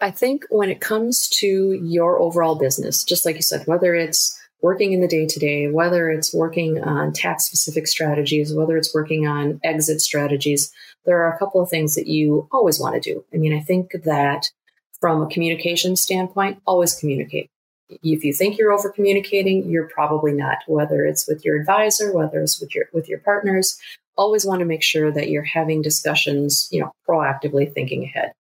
I think when it comes to your overall business, just like you said, whether it's working in the day to day, whether it's working on tax specific strategies, whether it's working on exit strategies, there are a couple of things that you always want to do. I mean, I think that from a communication standpoint, always communicate. If you think you're over communicating, you're probably not, whether it's with your advisor, whether it's with your with your partners, always want to make sure that you're having discussions, you know, proactively thinking ahead.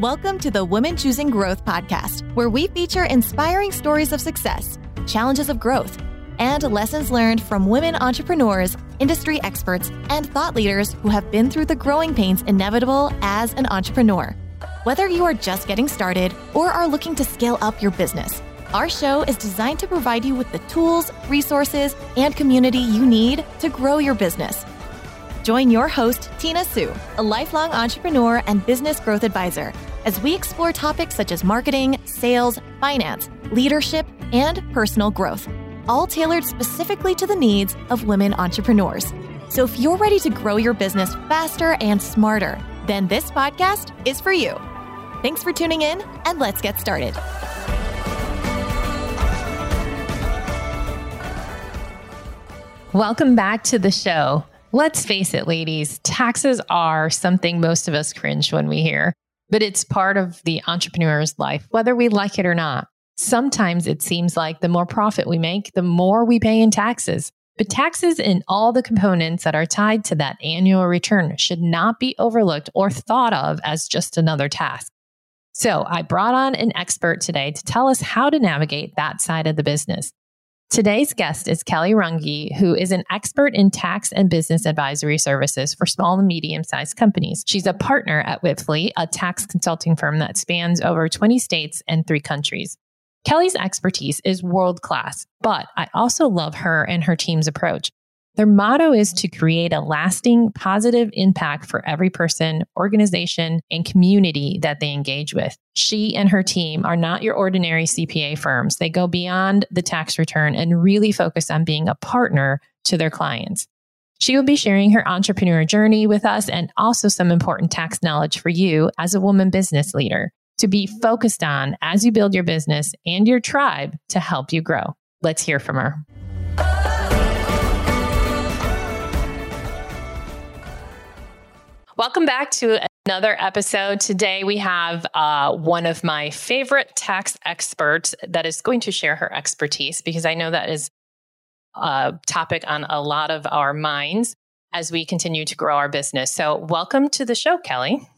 Welcome to the Women Choosing Growth podcast, where we feature inspiring stories of success, challenges of growth, and lessons learned from women entrepreneurs, industry experts, and thought leaders who have been through the growing pains inevitable as an entrepreneur. Whether you are just getting started or are looking to scale up your business, our show is designed to provide you with the tools, resources, and community you need to grow your business. Join your host, Tina Sue, a lifelong entrepreneur and business growth advisor as we explore topics such as marketing, sales, finance, leadership, and personal growth, all tailored specifically to the needs of women entrepreneurs. So if you're ready to grow your business faster and smarter, then this podcast is for you. Thanks for tuning in, and let's get started. Welcome back to the show. Let's face it, ladies, taxes are something most of us cringe when we hear but it's part of the entrepreneur's life, whether we like it or not. Sometimes it seems like the more profit we make, the more we pay in taxes. But taxes and all the components that are tied to that annual return should not be overlooked or thought of as just another task. So I brought on an expert today to tell us how to navigate that side of the business. Today's guest is Kelly Runge, who is an expert in tax and business advisory services for small and medium sized companies. She's a partner at Wipfli, a tax consulting firm that spans over 20 states and three countries. Kelly's expertise is world class, but I also love her and her team's approach. Their motto is to create a lasting positive impact for every person, organization, and community that they engage with. She and her team are not your ordinary CPA firms. They go beyond the tax return and really focus on being a partner to their clients. She will be sharing her entrepreneur journey with us and also some important tax knowledge for you as a woman business leader to be focused on as you build your business and your tribe to help you grow. Let's hear from her. Welcome back to another episode. Today we have uh, one of my favorite tax experts that is going to share her expertise because I know that is a topic on a lot of our minds as we continue to grow our business. So, welcome to the show, Kelly.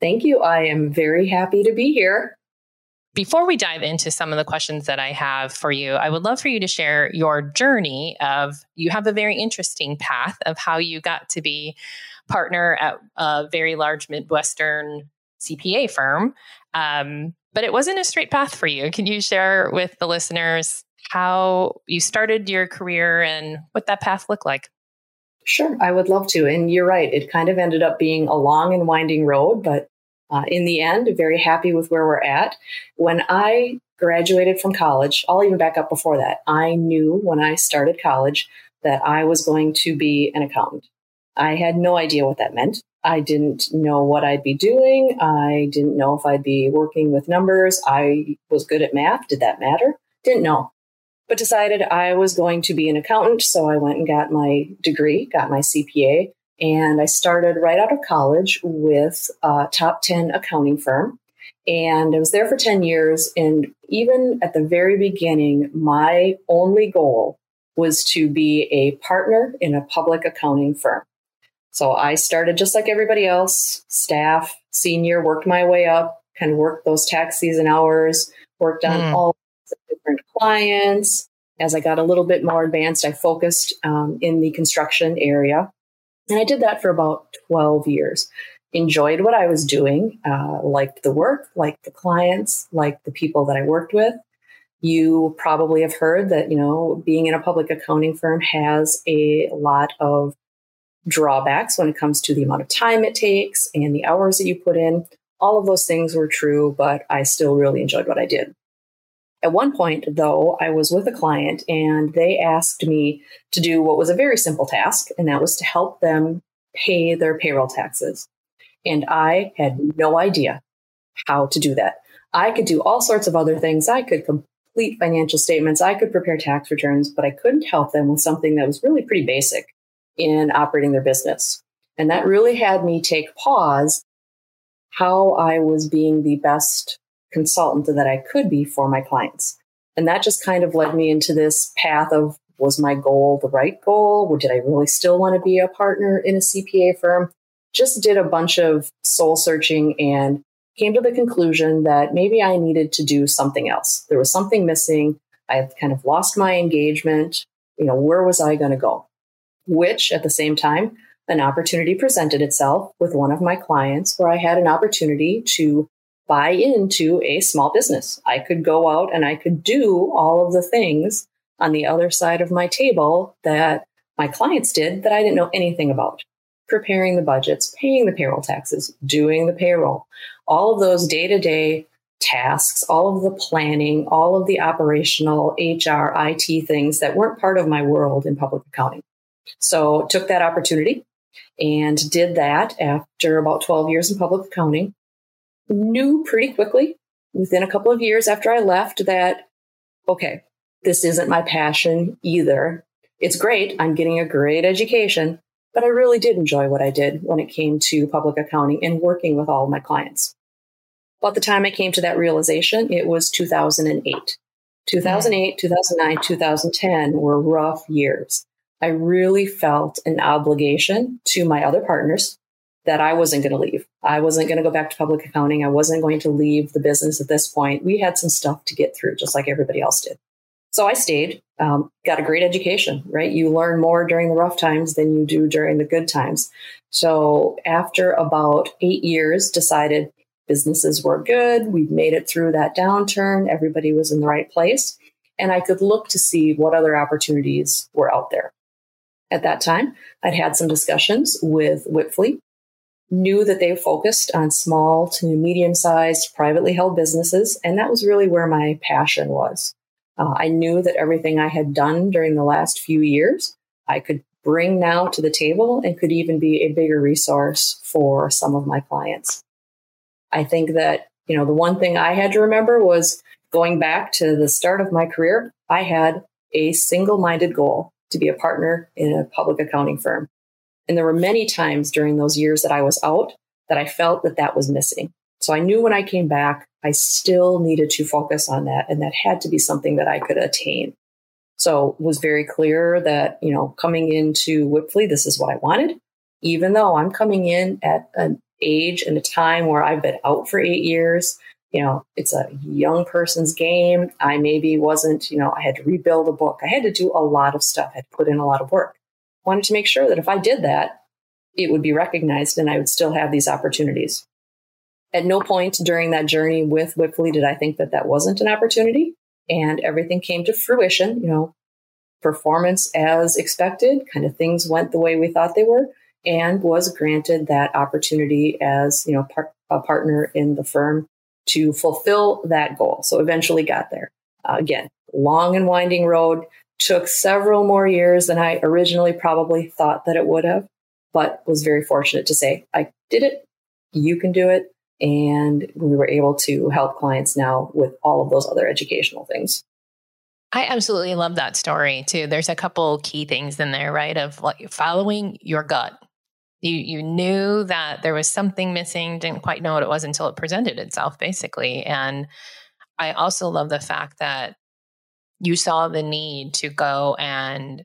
Thank you. I am very happy to be here. Before we dive into some of the questions that I have for you, I would love for you to share your journey of you have a very interesting path of how you got to be partner at a very large Midwestern CPA firm. Um, but it wasn't a straight path for you. Can you share with the listeners how you started your career and what that path looked like? Sure, I would love to. And you're right, it kind of ended up being a long and winding road, but uh, in the end, very happy with where we're at. When I graduated from college, I'll even back up before that. I knew when I started college that I was going to be an accountant. I had no idea what that meant. I didn't know what I'd be doing. I didn't know if I'd be working with numbers. I was good at math. Did that matter? Didn't know. But decided I was going to be an accountant. So I went and got my degree, got my CPA, and I started right out of college with a top 10 accounting firm. And I was there for 10 years. And even at the very beginning, my only goal was to be a partner in a public accounting firm. So I started just like everybody else, staff, senior, worked my way up, kind of worked those tax season hours, worked on mm. all different clients. As I got a little bit more advanced, I focused um, in the construction area. And I did that for about 12 years. Enjoyed what I was doing, uh, liked the work, liked the clients, liked the people that I worked with. You probably have heard that, you know, being in a public accounting firm has a lot of drawbacks when it comes to the amount of time it takes and the hours that you put in. All of those things were true, but I still really enjoyed what I did. At one point, though, I was with a client and they asked me to do what was a very simple task, and that was to help them pay their payroll taxes. And I had no idea how to do that. I could do all sorts of other things. I could complete financial statements. I could prepare tax returns, but I couldn't help them with something that was really pretty basic in operating their business. And that really had me take pause how I was being the best consultant that I could be for my clients. And that just kind of led me into this path of was my goal the right goal? Did I really still want to be a partner in a CPA firm? Just did a bunch of soul searching and came to the conclusion that maybe I needed to do something else. There was something missing. I had kind of lost my engagement. You know, where was I going to go? Which at the same time, an opportunity presented itself with one of my clients where I had an opportunity to buy into a small business. I could go out and I could do all of the things on the other side of my table that my clients did that I didn't know anything about. Preparing the budgets, paying the payroll taxes, doing the payroll, all of those day to day tasks, all of the planning, all of the operational HR, IT things that weren't part of my world in public accounting. So took that opportunity and did that after about 12 years in public accounting. Knew pretty quickly within a couple of years after I left that, okay, this isn't my passion either. It's great. I'm getting a great education, but I really did enjoy what I did when it came to public accounting and working with all of my clients. About the time I came to that realization, it was 2008. 2008, 2009, 2010 were rough years. I really felt an obligation to my other partners that I wasn't going to leave. I wasn't going to go back to public accounting. I wasn't going to leave the business at this point. We had some stuff to get through, just like everybody else did. So I stayed, um, got a great education, right? You learn more during the rough times than you do during the good times. So after about eight years, decided businesses were good. We've made it through that downturn. Everybody was in the right place. And I could look to see what other opportunities were out there at that time. I'd had some discussions with Wipfli, knew that they focused on small to medium sized privately held businesses. And that was really where my passion was. Uh, I knew that everything I had done during the last few years, I could bring now to the table and could even be a bigger resource for some of my clients. I think that, you know, the one thing I had to remember was going back to the start of my career, I had a single minded goal to be a partner in a public accounting firm. And there were many times during those years that I was out that I felt that that was missing. So I knew when I came back, I still needed to focus on that. And that had to be something that I could attain. So was very clear that, you know, coming into Wipfli, this is what I wanted, even though I'm coming in at an age and a time where I've been out for eight years you know, it's a young person's game. I maybe wasn't, you know, I had to rebuild a book. I had to do a lot of stuff. I had to put in a lot of work. Wanted to make sure that if I did that, it would be recognized and I would still have these opportunities. At no point during that journey with Wipfli did I think that that wasn't an opportunity and everything came to fruition, you know, performance as expected, kind of things went the way we thought they were and was granted that opportunity as, you know, par- a partner in the firm to fulfill that goal. So eventually got there. Uh, again, long and winding road, took several more years than I originally probably thought that it would have, but was very fortunate to say, I did it, you can do it. And we were able to help clients now with all of those other educational things. I absolutely love that story too. There's a couple key things in there, right? Of like following your gut, you you knew that there was something missing didn't quite know what it was until it presented itself basically and i also love the fact that you saw the need to go and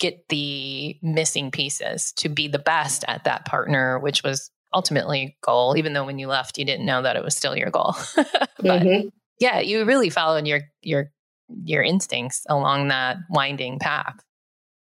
get the missing pieces to be the best at that partner which was ultimately goal even though when you left you didn't know that it was still your goal but mm-hmm. yeah you really followed your your your instincts along that winding path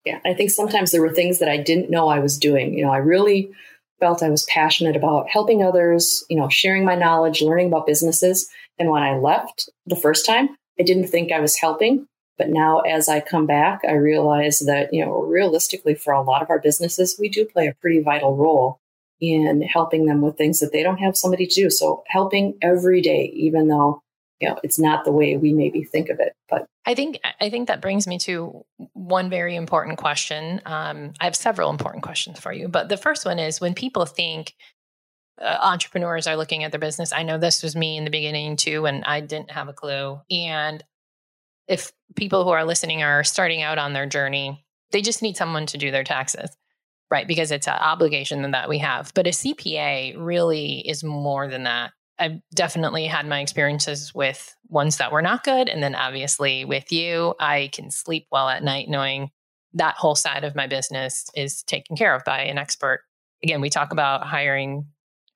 yeah, I think sometimes there were things that I didn't know I was doing. You know, I really felt I was passionate about helping others, you know, sharing my knowledge, learning about businesses. And when I left the first time, I didn't think I was helping. But now as I come back, I realize that, you know, realistically for a lot of our businesses, we do play a pretty vital role in helping them with things that they don't have somebody to do. So helping every day, even though you know it's not the way we maybe think of it but i think i think that brings me to one very important question um, i have several important questions for you but the first one is when people think uh, entrepreneurs are looking at their business. I know this was me in the beginning too, when I didn't have a clue. And if people who are listening are starting out on their journey, they just need someone to do their taxes, right? Because it's an obligation that we have. But a CPA really is more than that. I've definitely had my experiences with ones that were not good. And then obviously with you, I can sleep well at night knowing that whole side of my business is taken care of by an expert. Again, we talk about hiring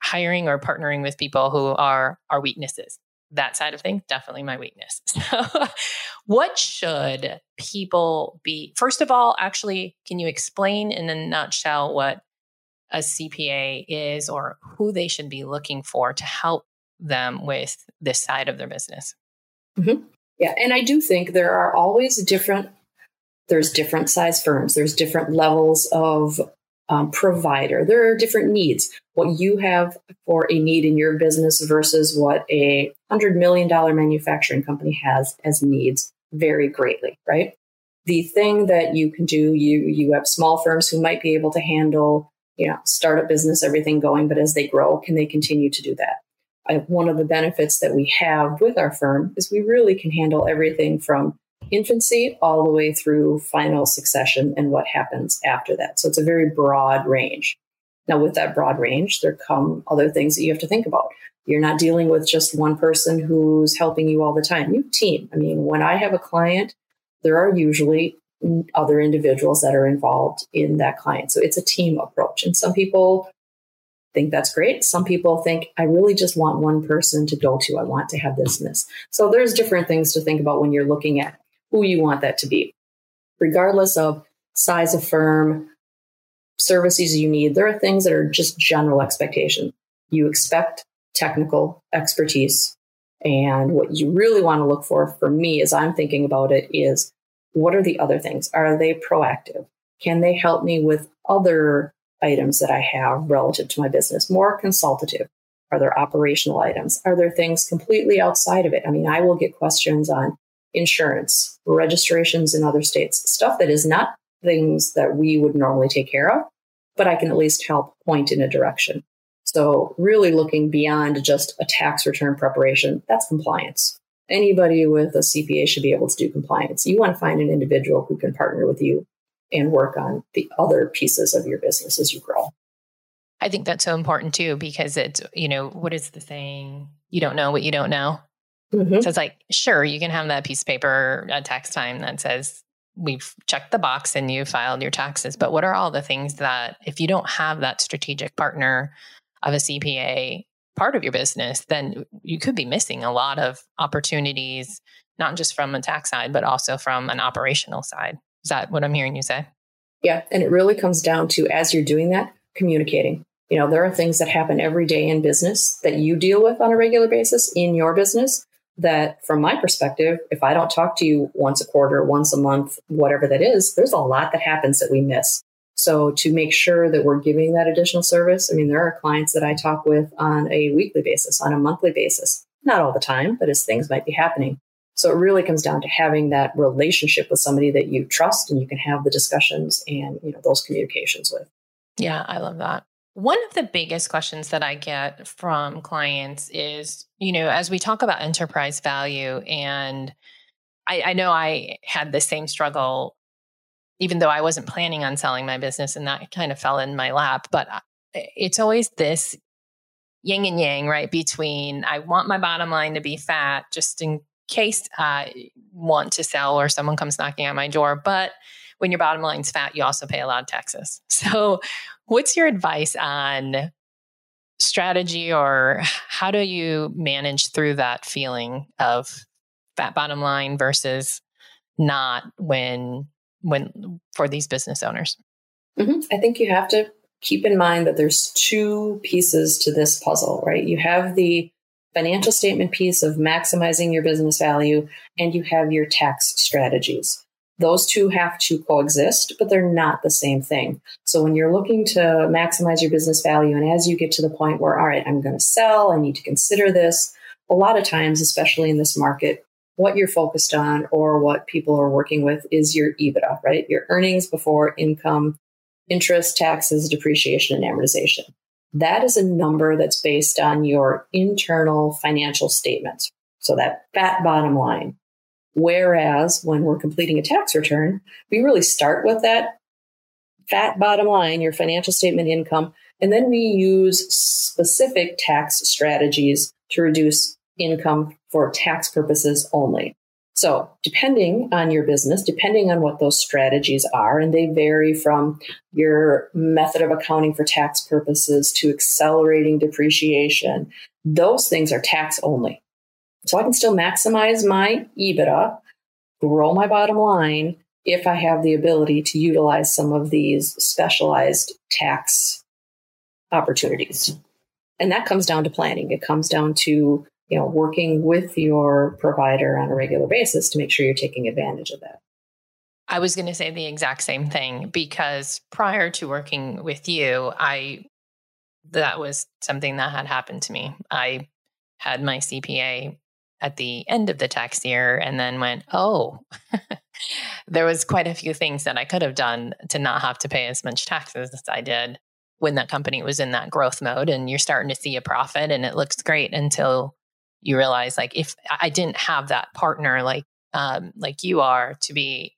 hiring or partnering with people who are our weaknesses. That side of things, definitely my weakness. So, what should people be? First of all, actually, can you explain in a nutshell what a CPA is or who they should be looking for to help them with this side of their business? Mm-hmm. Yeah, and I do think there are always different. There's different size firms. There's different levels of um, provider. There are different needs. What you have for a need in your business versus what a $100 million manufacturing company has as needs vary greatly, right? The thing that you can do, you, you have small firms who might be able to handle, you know, startup business, everything going, but as they grow, can they continue to do that? I, one of the benefits that we have with our firm is we really can handle everything from infancy all the way through final succession and what happens after that. So it's a very broad range. Now, with that broad range, there come other things that you have to think about. You're not dealing with just one person who's helping you all the time. You team. I mean, when I have a client, there are usually other individuals that are involved in that client. So it's a team approach. And some people think that's great. Some people think, I really just want one person to go to. I want to have this and this. So there's different things to think about when you're looking at who you want that to be. Regardless of size of firm, services you need, there are things that are just general expectation. You expect technical expertise. And what you really want to look for, for me, as I'm thinking about it, is what are the other things? Are they proactive? Can they help me with other items that I have relative to my business? More consultative? Are there operational items? Are there things completely outside of it? I mean, I will get questions on insurance, registrations in other states, stuff that is not things that we would normally take care of, but I can at least help point in a direction. So, really looking beyond just a tax return preparation, that's compliance. Anybody with a CPA should be able to do compliance. You want to find an individual who can partner with you and work on the other pieces of your business as you grow. I think that's so important too, because it's, you know, what is the saying? You don't know what you don't know. Mm-hmm. So it's like, sure, you can have that piece of paper at tax time that says we've checked the box and you filed your taxes. But what are all the things that, if you don't have that strategic partner of a CPA part of your business, then you could be missing a lot of opportunities, not just from a tax side, but also from an operational side. Is that what I'm hearing you say? Yeah. And it really comes down to as you're doing that, communicating. You know, there are things that happen every day in business that you deal with on a regular basis in your business that from my perspective, if I don't talk to you once a quarter, once a month, whatever that is, there's a lot that happens that we miss. So to make sure that we're giving that additional service, I mean, there are clients that I talk with on a weekly basis, on a monthly basis, not all the time, but as things might be happening. So it really comes down to having that relationship with somebody that you trust and you can have the discussions and, you know, those communications with. Yeah, I love that. One of the biggest questions that I get from clients is, you know, as we talk about enterprise value, and I, I, know I had the same struggle, even though I wasn't planning on selling my business and that kind of fell in my lap. But it's always this yin and yang, right? Between I want my bottom line to be fat just in case I want to sell or someone comes knocking on my door. But when your bottom line's fat, you also pay a lot of taxes. So, what's your advice on strategy or how do you manage through that feeling of that bottom line versus not when when for these business owners? Mm-hmm. I think you have to keep in mind that there's two pieces to this puzzle, right? You have the financial statement piece of maximizing your business value, and you have your tax strategies. Those two have to coexist, but they're not the same thing. So when you're looking to maximize your business value, and as you get to the point where, all right, I'm going to sell, I need to consider this, a lot of times, especially in this market, what you're focused on or what people are working with is your EBITDA, right? Your earnings before income, interest, taxes, depreciation, and amortization. that is a number that's based on your internal financial statements. So that fat bottom line. Whereas when we're completing a tax return, we really start with that fat bottom line, your financial statement income, and then we use specific tax strategies to reduce income for tax purposes only. So, depending on your business, depending on what those strategies are, and they vary from your method of accounting for tax purposes to accelerating depreciation, those things are tax only. So, I can still maximize my EBITDA, grow my bottom line if I have the ability to utilize some of these specialized tax opportunities. And that comes down to planning. It comes down to you know, working with your provider on a regular basis to make sure you're taking advantage of that. I was going to say the exact same thing because prior to working with you, I that was something that had happened to me. I had my CPA at the end of the tax year and then went, "Oh, there was quite a few things that I could have done to not have to pay as much taxes as I did when that company was in that growth mode and you're starting to see a profit and it looks great until you realize like if I didn't have that partner like um, like you are to be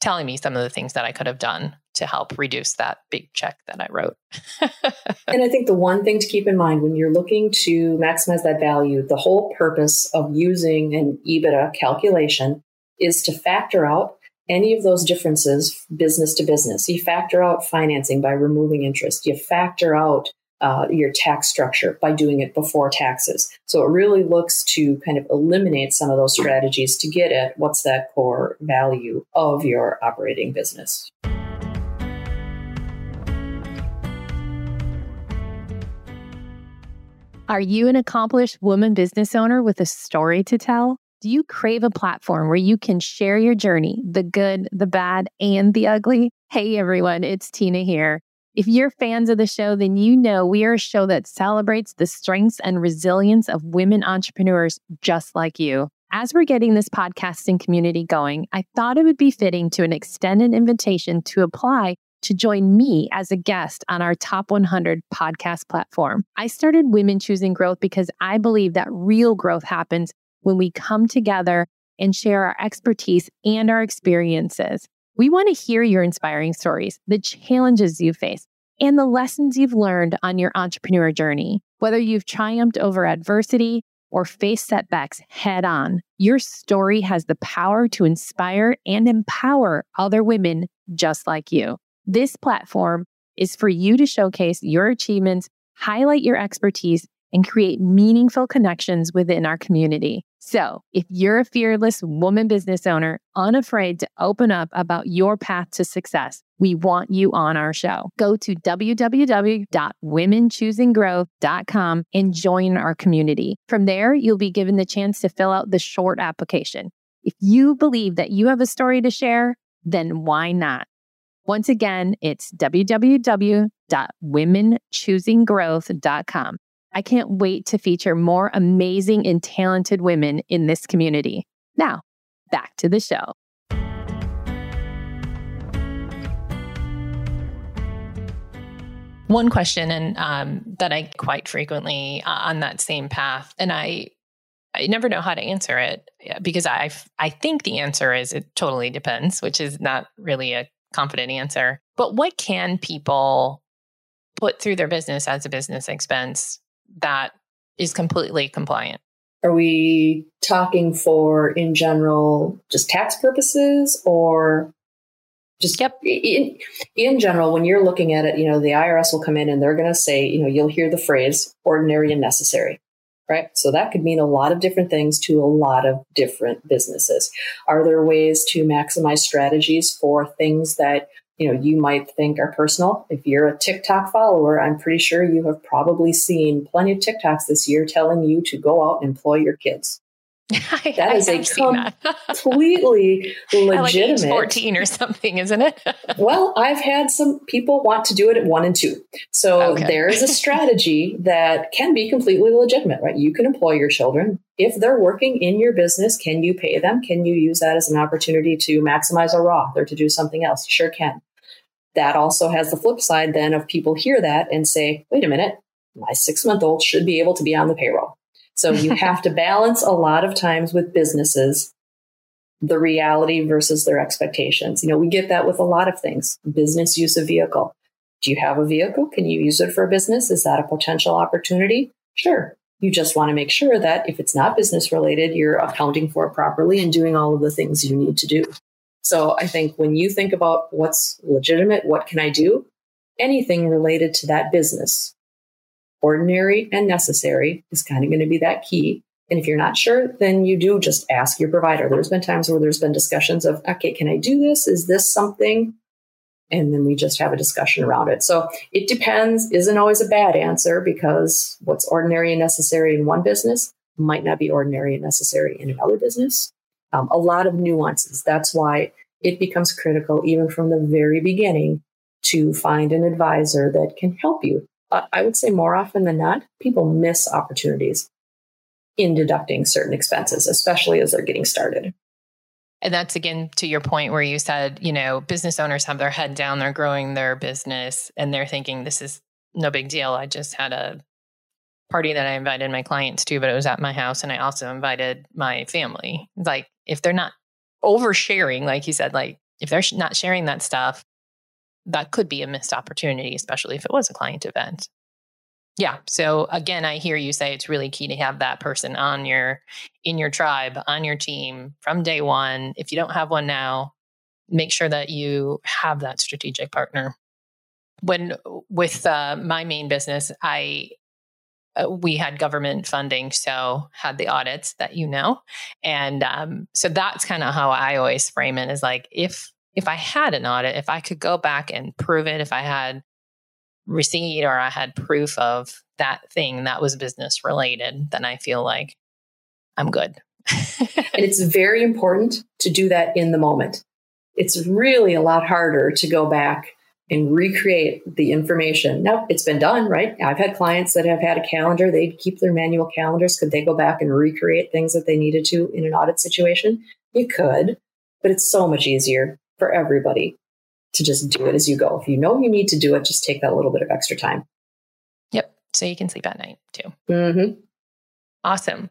telling me some of the things that I could have done to help reduce that big check that I wrote. and I think the one thing to keep in mind when you're looking to maximize that value, the whole purpose of using an EBITDA calculation is to factor out any of those differences business to business. You factor out financing by removing interest. You factor out uh, your tax structure by doing it before taxes. So it really looks to kind of eliminate some of those strategies to get at what's that core value of your operating business. Are you an accomplished woman business owner with a story to tell? Do you crave a platform where you can share your journey, the good, the bad, and the ugly? Hey everyone, it's Tina here. If you're fans of the show, then you know we are a show that celebrates the strengths and resilience of women entrepreneurs just like you. As we're getting this podcasting community going, I thought it would be fitting to an extended invitation to apply to join me as a guest on our top 100 podcast platform. I started Women Choosing Growth because I believe that real growth happens when we come together and share our expertise and our experiences. We want to hear your inspiring stories, the challenges you face, and the lessons you've learned on your entrepreneur journey. Whether you've triumphed over adversity or faced setbacks head on, your story has the power to inspire and empower other women just like you. This platform is for you to showcase your achievements, highlight your expertise, and create meaningful connections within our community. So, if you're a fearless woman business owner, unafraid to open up about your path to success, we want you on our show. Go to www.womenchoosinggrowth.com and join our community. From there, you'll be given the chance to fill out the short application. If you believe that you have a story to share, then why not? Once again, it's www.womenchoosinggrowth.com. I can't wait to feature more amazing and talented women in this community. Now, back to the show. One question, and um, that I quite frequently uh, on that same path, and I, I never know how to answer it because I, I think the answer is it totally depends, which is not really a confident answer. But what can people put through their business as a business expense that is completely compliant. Are we talking for, in general, just tax purposes or just yep. in, in general, when you're looking at it, you know, the IRS will come in and they're going to say, you know, you'll hear the phrase ordinary and necessary, right? So that could mean a lot of different things to a lot of different businesses. Are there ways to maximize strategies for things that you know you might think are personal if you're a tiktok follower i'm pretty sure you have probably seen plenty of tiktoks this year telling you to go out and employ your kids I, that I is a completely legitimate like 14 or something isn't it? Well i've had some people want to do it at one and two. So okay. there is a strategy that can be completely legitimate right? You can employ your children. If they're working in your business can you pay them? Can you use that as an opportunity to maximize a Roth or to do something else? You sure can. That also has the flip side then of people hear that and say, wait a minute, my six month old should be able to be on the payroll. So you have to balance a lot of times with businesses the reality versus their expectations. You know, we get that with a lot of things. Business use of vehicle. Do you have a vehicle? Can you use it for a business? Is that a potential opportunity? Sure. You just want to make sure that if it's not business related, you're accounting for it properly and doing all of the things you need to do. So I think when you think about what's legitimate, what can I do? Anything related to that business, ordinary and necessary is kind of going to be that key. And if you're not sure, then you do just ask your provider. There's been times where there's been discussions of, okay, can I do this? Is this something? And then we just have a discussion around it. So it depends, isn't always a bad answer because what's ordinary and necessary in one business might not be ordinary and necessary in another business. Um, a lot of nuances. That's why it becomes critical, even from the very beginning, to find an advisor that can help you. Uh, I would say more often than not, people miss opportunities in deducting certain expenses, especially as they're getting started. And that's again to your point where you said, you know, business owners have their head down, they're growing their business and they're thinking this is no big deal. I just had a party that I invited my clients to, but it was at my house and I also invited my family. Like if they're not oversharing, like you said, like if they're not sharing that stuff, that could be a missed opportunity, especially if it was a client event. Yeah. So again, I hear you say it's really key to have that person on your in your tribe, on your team from day one. If you don't have one now, make sure that you have that strategic partner. When with uh, my main business, I uh, we had government funding, so had the audits that you know, and um, so that's kind of how I always frame it. Is like if if I had an audit, if I could go back and prove it, if I had receipt or I had proof of that thing that was business related, then I feel like I'm good. and it's very important to do that in the moment. It's really a lot harder to go back and recreate the information. Now, it's been done, right? I've had clients that have had a calendar. They'd keep their manual calendars. Could they go back and recreate things that they needed to in an audit situation? You could, but it's so much easier for everybody to just do it as you go. If you know you need to do it, just take that little bit of extra time. Yep. So you can sleep at night too. Mm-hmm. Awesome.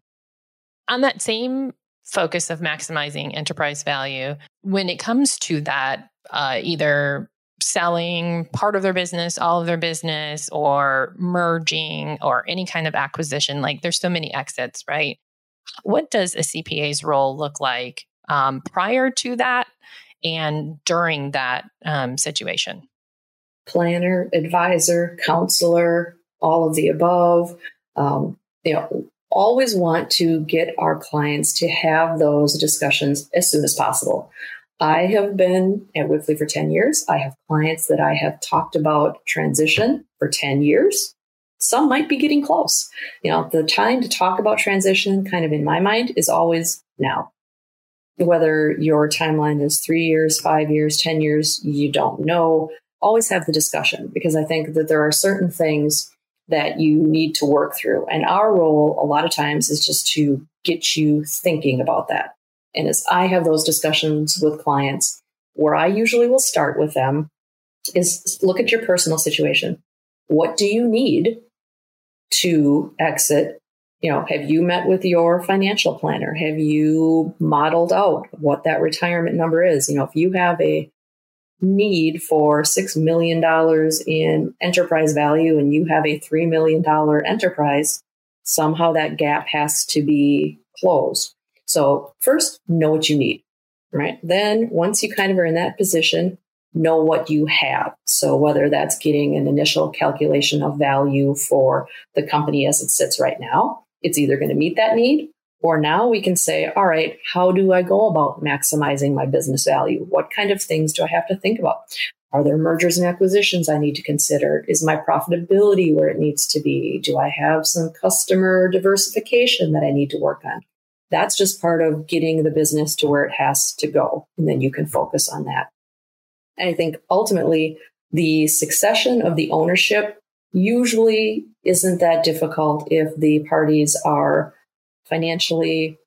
On that same focus of maximizing enterprise value, when it comes to that, uh, either selling part of their business, all of their business, or merging or any kind of acquisition, like there's so many exits, right? What does a CPA's role look like um, prior to that and during that um, situation? Planner, advisor, counselor, all of the above. Um, you know, always want to get our clients to have those discussions as soon as possible. I have been at Wipfli for 10 years. I have clients that I have talked about transition for 10 years. Some might be getting close. You know, the time to talk about transition, kind of in my mind, is always now whether your timeline is three years, five years, 10 years, you don't know. Always have the discussion because I think that there are certain things that you need to work through. And our role, a lot of times, is just to get you thinking about that. And as I have those discussions with clients, where I usually will start with them is look at your personal situation. What do you need to exit you know, have you met with your financial planner? Have you modeled out what that retirement number is? You know, if you have a need for $6 million in enterprise value and you have a $3 million enterprise, somehow that gap has to be closed. So first, know what you need, right? Then once you kind of are in that position, know what you have. So whether that's getting an initial calculation of value for the company as it sits right now, it's either going to meet that need or now we can say, all right, how do I go about maximizing my business value? What kind of things do I have to think about? Are there mergers and acquisitions I need to consider? Is my profitability where it needs to be? Do I have some customer diversification that I need to work on? That's just part of getting the business to where it has to go. And then you can focus on that. And I think ultimately the succession of the ownership usually isn't that difficult if the parties are financially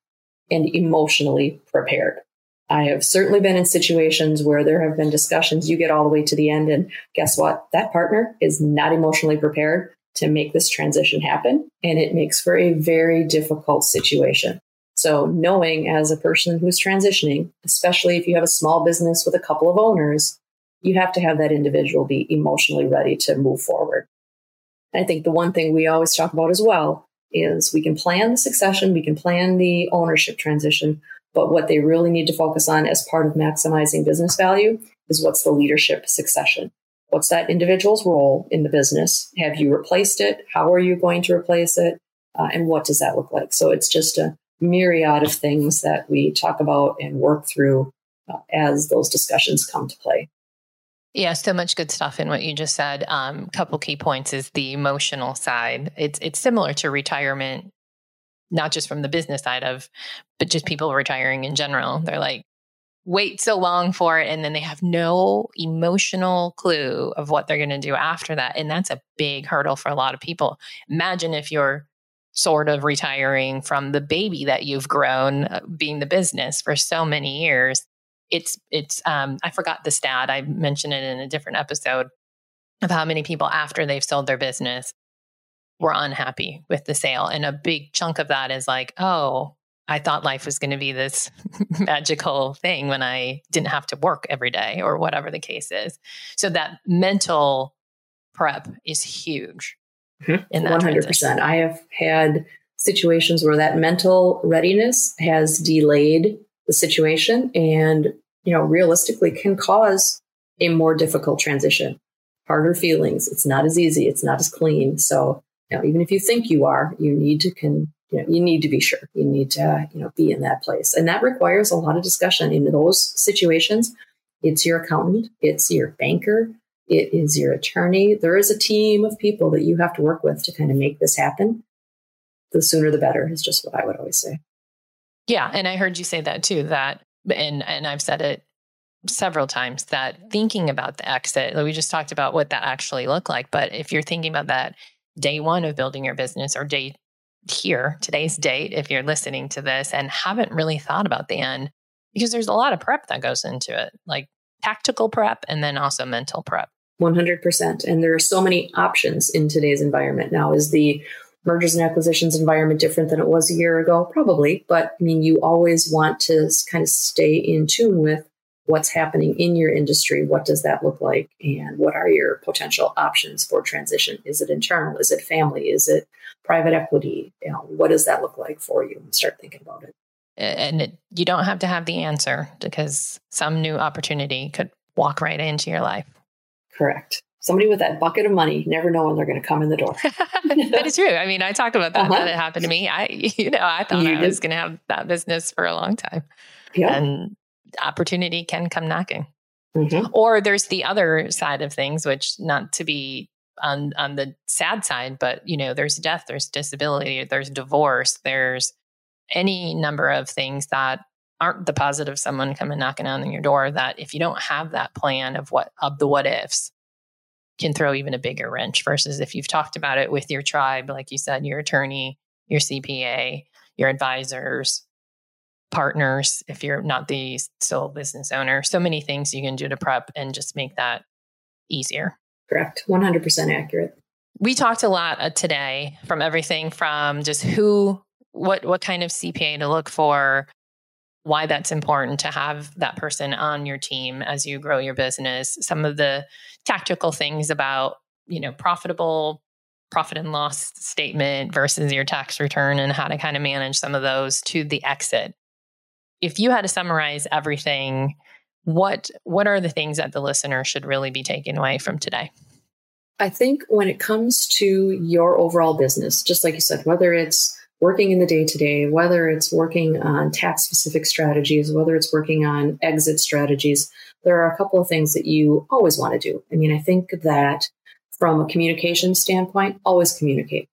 and emotionally prepared. I have certainly been in situations where there have been discussions, you get all the way to the end, and guess what? That partner is not emotionally prepared to make this transition happen. And it makes for a very difficult situation. So, knowing as a person who's transitioning, especially if you have a small business with a couple of owners, you have to have that individual be emotionally ready to move forward. I think the one thing we always talk about as well is we can plan the succession, we can plan the ownership transition, but what they really need to focus on as part of maximizing business value is what's the leadership succession. What's that individual's role in the business? Have you replaced it? How are you going to replace it? Uh, and what does that look like? So it's just a myriad of things that we talk about and work through uh, as those discussions come to play. Yeah, so much good stuff in what you just said. Um, couple key points is the emotional side. It's it's similar to retirement, not just from the business side of, but just people retiring in general. They're like, wait so long for it and then they have no emotional clue of what they're going to do after that and that's a big hurdle for a lot of people imagine if you're sort of retiring from the baby that you've grown uh, being the business for so many years it's it's um i forgot the stat i mentioned it in a different episode of how many people after they've sold their business were unhappy with the sale and a big chunk of that is like oh I thought life was going to be this magical thing when I didn't have to work every day or whatever the case is. So that mental prep is huge. Mm-hmm. In that 100%. I have had situations where that mental readiness has delayed the situation and, you know, realistically can cause a more difficult transition, harder feelings. It's not as easy. It's not as clean. So, you know, even if you think you are, you need to can you know, you need to be sure. You need to, you know, be in that place. And that requires a lot of discussion in those situations. It's your accountant, it's your banker, it is your attorney. There is a team of people that you have to work with to kind of make this happen. The sooner the better is just what I would always say. Yeah, and I heard you say that too that and and I've said it several times that thinking about the exit, we just talked about what that actually looked like, but if you're thinking about that day 1 of building your business or day here, today's date, if you're listening to this and haven't really thought about the end, because there's a lot of prep that goes into it, like tactical prep and then also mental prep. 100%. And there are so many options in today's environment now. Is the mergers and acquisitions environment different than it was a year ago? Probably. But I mean, you always want to kind of stay in tune with what's happening in your industry. What does that look like? And what are your potential options for transition? Is it internal? Is it family? Is it private equity? You know, what does that look like for you? And start thinking about it. And it, you don't have to have the answer because some new opportunity could walk right into your life. Correct. Somebody with that bucket of money, never know when they're going to come in the door. that is true. I mean, I talk about that. Uh-huh. That it happened to me. I, you know, I thought you I did. was going to have that business for a long time. Yeah. And opportunity can come knocking. Mm-hmm. Or there's the other side of things, which not to be on on the sad side, but you know, there's death, there's disability, there's divorce, there's any number of things that aren't the positive someone coming knocking on your door that if you don't have that plan of what of the what ifs can throw even a bigger wrench versus if you've talked about it with your tribe like you said your attorney your cpa your advisors partners if you're not the sole business owner. So many things you can do to prep and just make that easier. Correct. 100% accurate. We talked a lot uh, today from everything from just who, what, what kind of CPA to look for, why that's important to have that person on your team as you grow your business, some of the tactical things about, you know, profitable profit and loss statement versus your tax return and how to kind of manage some of those to the exit if you had to summarize everything, what what are the things that the listener should really be taking away from today? I think when it comes to your overall business, just like you said, whether it's working in the day to day, whether it's working on tax specific strategies, whether it's working on exit strategies, there are a couple of things that you always want to do. I mean, I think that from a communication standpoint, always communicate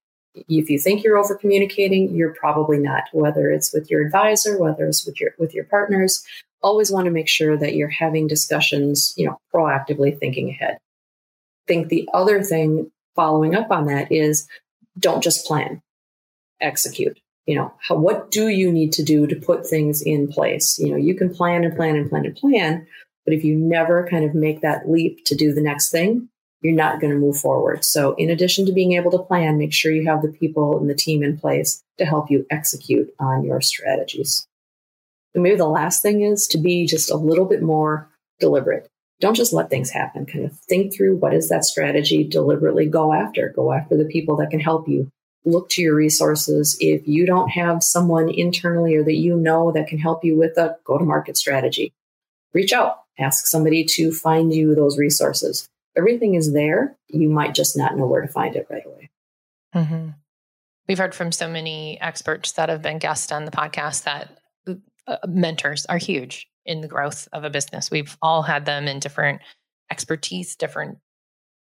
if you think you're over communicating, you're probably not. Whether it's with your advisor, whether it's with your with your partners, always want to make sure that you're having discussions, you know, proactively thinking ahead. I think the other thing following up on that is don't just plan, execute. You know, how, what do you need to do to put things in place? You know, you can plan and plan and plan and plan, but if you never kind of make that leap to do the next thing, you're not going to move forward. So, in addition to being able to plan, make sure you have the people and the team in place to help you execute on your strategies. And maybe the last thing is to be just a little bit more deliberate. Don't just let things happen. Kind of think through what is that strategy, deliberately go after. Go after the people that can help you. Look to your resources. If you don't have someone internally or that you know that can help you with a go to market strategy, reach out, ask somebody to find you those resources everything is there. You might just not know where to find it right away. Mm-hmm. We've heard from so many experts that have been guests on the podcast that uh, mentors are huge in the growth of a business. We've all had them in different expertise, different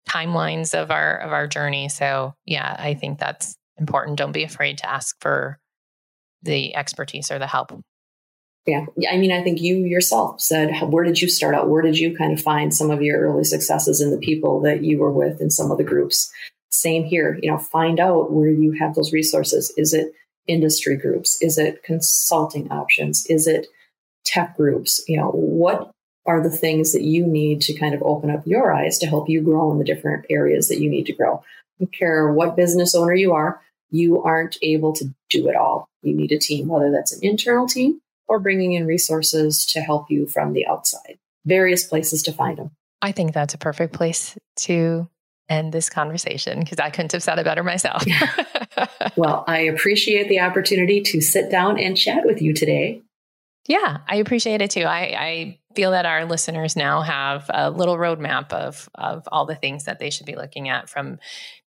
timelines of our of our journey. So, yeah, I think that's important. Don't be afraid to ask for the expertise or the help yeah. I mean, I think you yourself said, where did you start out? Where did you kind of find some of your early successes in the people that you were with in some of the groups? Same here, you know, find out where you have those resources. Is it industry groups? Is it consulting options? Is it tech groups? You know, what are the things that you need to kind of open up your eyes to help you grow in the different areas that you need to grow? I don't care what business owner you are, you aren't able to do it all. You need a team, whether that's an internal team or bringing in resources to help you from the outside. Various places to find them. I think that's a perfect place to end this conversation because I couldn't have said it better myself. well, I appreciate the opportunity to sit down and chat with you today. Yeah, I appreciate it too. I, I feel that our listeners now have a little roadmap of of all the things that they should be looking at from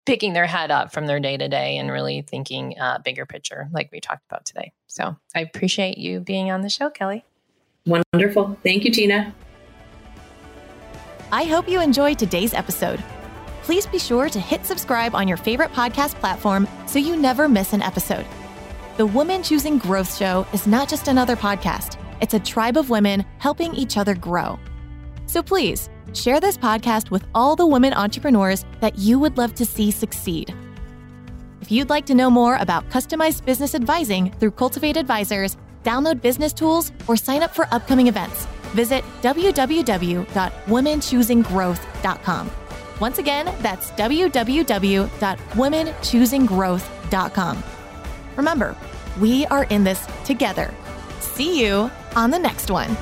picking their head up from their day to day and really thinking uh, bigger picture, like we talked about today. So I appreciate you being on the show, Kelly. Wonderful. Thank you, Tina. I hope you enjoyed today's episode. Please be sure to hit subscribe on your favorite podcast platform so you never miss an episode. The Woman Choosing Growth Show is not just another podcast, it's a tribe of women helping each other grow. So please, Share this podcast with all the women entrepreneurs that you would love to see succeed. If you'd like to know more about customized business advising through Cultivate Advisors, download business tools, or sign up for upcoming events, visit www.womenchoosinggrowth.com. Once again, that's www.womenchoosinggrowth.com. Remember, we are in this together. See you on the next one.